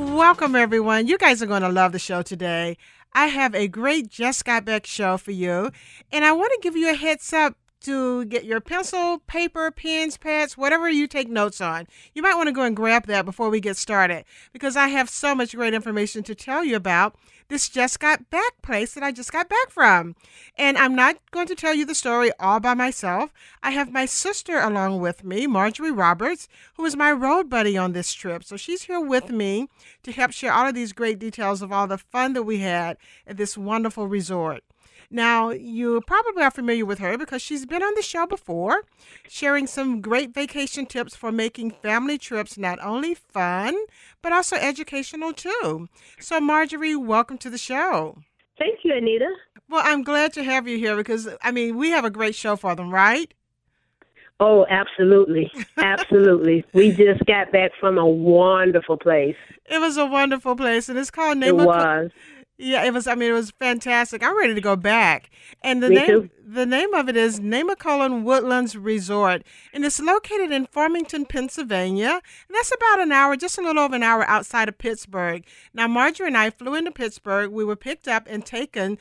Welcome, everyone. You guys are going to love the show today. I have a great Just Got Back show for you, and I want to give you a heads up to get your pencil, paper, pens, pads, whatever you take notes on. You might want to go and grab that before we get started because I have so much great information to tell you about this just got back place that I just got back from. And I'm not going to tell you the story all by myself. I have my sister along with me, Marjorie Roberts, who is my road buddy on this trip. So she's here with me to help share all of these great details of all the fun that we had at this wonderful resort. Now, you probably are familiar with her because she's been on the show before, sharing some great vacation tips for making family trips not only fun, but also educational too. So, Marjorie, welcome to the show. Thank you, Anita. Well, I'm glad to have you here because, I mean, we have a great show for them, right? Oh, absolutely. Absolutely. we just got back from a wonderful place. It was a wonderful place, and it's called Name It was. Yeah, it was. I mean, it was fantastic. I'm ready to go back. And the Me name too. the name of it is Nemacolin Woodlands Resort, and it's located in Farmington, Pennsylvania. And that's about an hour, just a little over an hour outside of Pittsburgh. Now, Marjorie and I flew into Pittsburgh. We were picked up and taken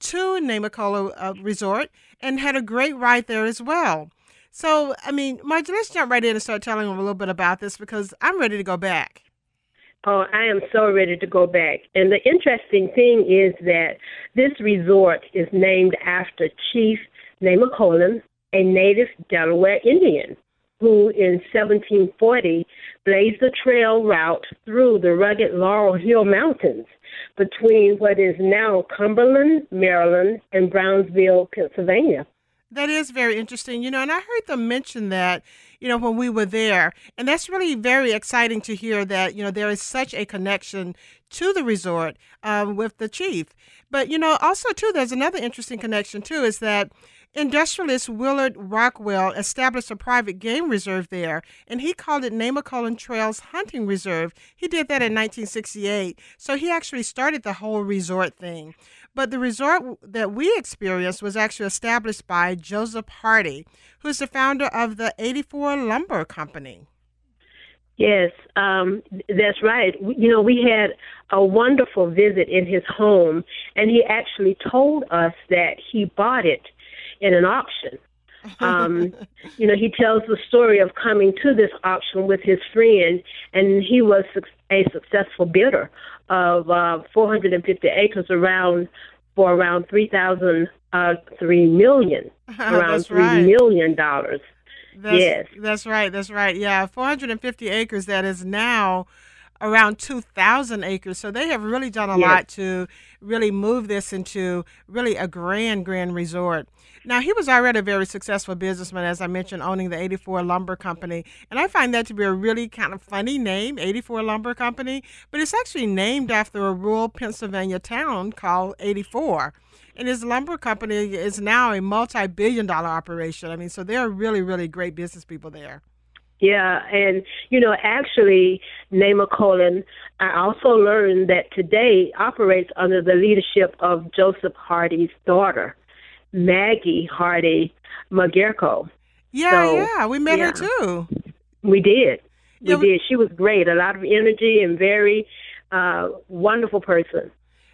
to Nemacolin uh, Resort and had a great ride there as well. So, I mean, Marjorie, let's jump right in and start telling them a little bit about this because I'm ready to go back. Oh, I am so ready to go back. And the interesting thing is that this resort is named after Chief Nemacolin, a native Delaware Indian, who in 1740 blazed a trail route through the rugged Laurel Hill Mountains between what is now Cumberland, Maryland, and Brownsville, Pennsylvania. That is very interesting. You know, and I heard them mention that, you know, when we were there. And that's really very exciting to hear that, you know, there is such a connection to the resort um, with the chief. But, you know, also, too, there's another interesting connection, too, is that industrialist Willard Rockwell established a private game reserve there, and he called it Nemacolin Trails Hunting Reserve. He did that in 1968. So he actually started the whole resort thing. But the resort that we experienced was actually established by Joseph Hardy, who's the founder of the 84 Lumber Company. Yes, um, that's right. You know, we had a wonderful visit in his home, and he actually told us that he bought it in an auction. Um, you know, he tells the story of coming to this auction with his friend, and he was a successful bidder of uh, 450 acres around for around 3,000, uh, 3 million, around three right. million dollars. That's, yes, that's right. That's right. Yeah, 450 acres. That is now around 2,000 acres. So they have really done a yes. lot to really move this into really a grand, grand resort. Now, he was already a very successful businessman, as I mentioned, owning the 84 Lumber Company. And I find that to be a really kind of funny name, 84 Lumber Company, but it's actually named after a rural Pennsylvania town called 84. And his lumber company is now a multi billion dollar operation. I mean, so they're really, really great business people there. Yeah, and you know, actually, Nemacolin, I also learned that today operates under the leadership of Joseph Hardy's daughter, Maggie Hardy Magerko. Yeah, so, yeah, we met yeah. her too. We did. We yeah, did. She was great. A lot of energy and very uh, wonderful person.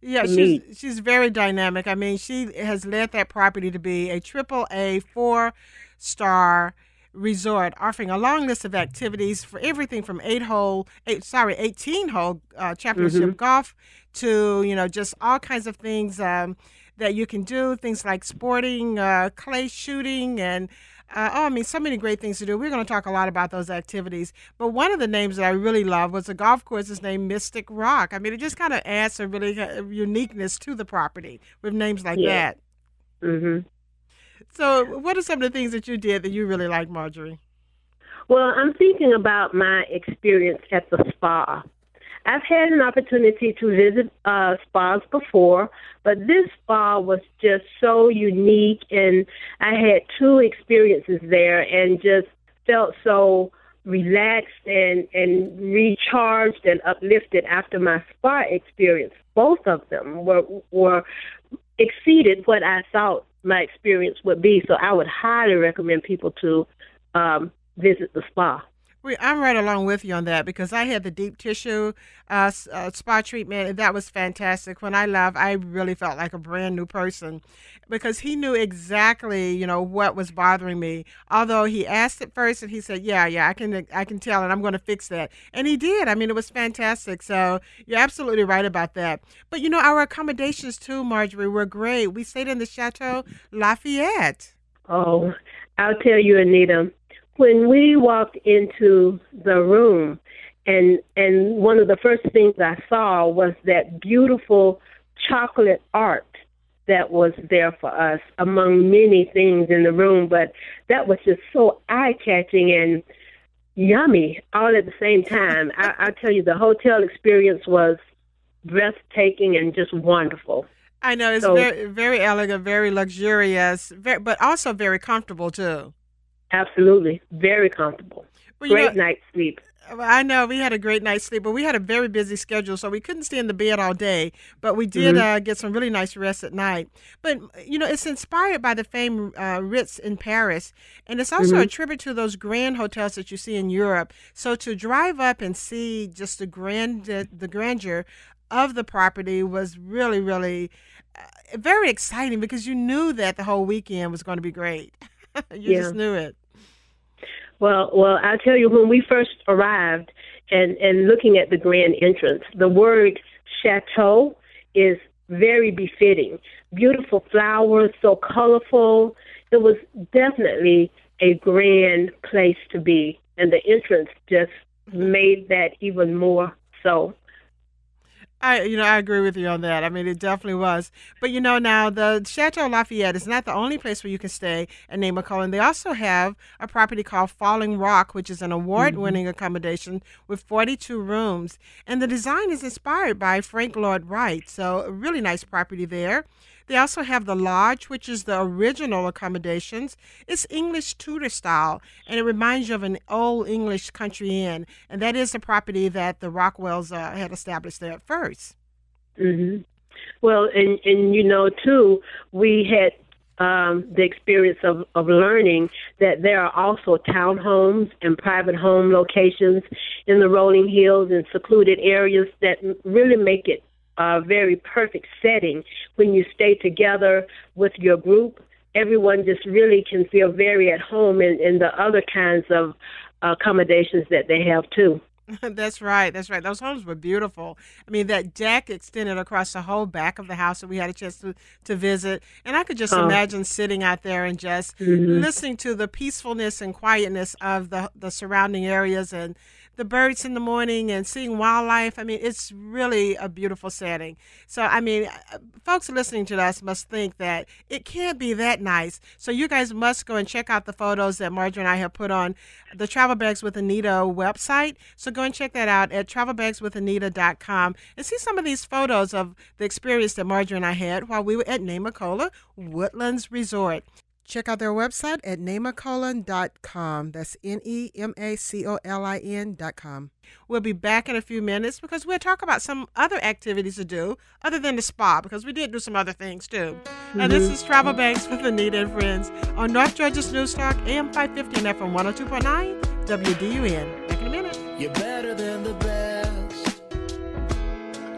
Yeah, she's meet. she's very dynamic. I mean, she has led that property to be a triple A four star resort offering a long list of activities for everything from eight hole eight sorry 18 hole uh, championship mm-hmm. golf to you know just all kinds of things um, that you can do things like sporting uh, clay shooting and uh, oh, I mean, so many great things to do. We're going to talk a lot about those activities. But one of the names that I really love was the golf course is named Mystic Rock. I mean, it just kind of adds a really uh, uniqueness to the property with names like yeah. that. Mm-hmm. So, what are some of the things that you did that you really like, Marjorie? Well, I'm thinking about my experience at the spa. I've had an opportunity to visit uh, spas before, but this spa was just so unique, and I had two experiences there, and just felt so relaxed and and recharged and uplifted after my spa experience. Both of them were were exceeded what I thought my experience would be. So I would highly recommend people to um, visit the spa. I'm right along with you on that because I had the deep tissue uh, uh, spa treatment, and that was fantastic. When I left, I really felt like a brand new person because he knew exactly, you know, what was bothering me. Although he asked it first, and he said, "Yeah, yeah, I can, I can tell, and I'm going to fix that," and he did. I mean, it was fantastic. So you're absolutely right about that. But you know, our accommodations too, Marjorie, were great. We stayed in the Chateau Lafayette. Oh, I'll tell you, Anita when we walked into the room and and one of the first things I saw was that beautiful chocolate art that was there for us among many things in the room, but that was just so eye catching and yummy all at the same time. I, I tell you, the hotel experience was breathtaking and just wonderful. I know it's so, very very elegant, very luxurious, very, but also very comfortable too. Absolutely. Very comfortable. Well, great know, night's sleep. I know we had a great night's sleep, but we had a very busy schedule, so we couldn't stay in the bed all day. But we did mm-hmm. uh, get some really nice rest at night. But you know, it's inspired by the famed uh, Ritz in Paris, and it's also mm-hmm. a tribute to those grand hotels that you see in Europe. So to drive up and see just the grand the grandeur of the property was really, really uh, very exciting because you knew that the whole weekend was going to be great. you yeah. just knew it. Well, well, I'll tell you when we first arrived and and looking at the grand entrance, the word chateau is very befitting. Beautiful flowers, so colorful. It was definitely a grand place to be, and the entrance just made that even more so. I, you know, I agree with you on that. I mean, it definitely was. But you know, now the Chateau Lafayette is not the only place where you can stay in Nemacolin. They also have a property called Falling Rock, which is an award-winning mm-hmm. accommodation with 42 rooms, and the design is inspired by Frank Lloyd Wright. So, a really nice property there. They also have the lodge, which is the original accommodations. It's English Tudor style, and it reminds you of an old English country inn. And that is the property that the Rockwells uh, had established there at 1st Mm-hmm. Well, and and you know too, we had um, the experience of, of learning that there are also townhomes and private home locations in the rolling hills and secluded areas that really make it a very perfect setting when you stay together with your group. Everyone just really can feel very at home in, in the other kinds of accommodations that they have too. that's right. That's right. Those homes were beautiful. I mean, that deck extended across the whole back of the house that we had a chance to, to visit. And I could just oh. imagine sitting out there and just mm-hmm. listening to the peacefulness and quietness of the, the surrounding areas and the birds in the morning and seeing wildlife. I mean, it's really a beautiful setting. So, I mean, uh, folks listening to us must think that it can't be that nice. So, you guys must go and check out the photos that Marjorie and I have put on the Travel Bags with Anita website. So, go and check that out at travelbagswithanita.com and see some of these photos of the experience that Marjorie and I had while we were at Nemacolin Woodlands Resort. Check out their website at nemacolin.com. That's N E M A C O L I N.com. We'll be back in a few minutes because we'll talk about some other activities to do other than the spa because we did do some other things too. Mm-hmm. And this is Travel Bags with Anita and Friends on North Georgia's News Talk, AM 550 and FM 102.9, WDUN. Back in a minute. You're better than the best.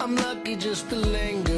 I'm lucky just to linger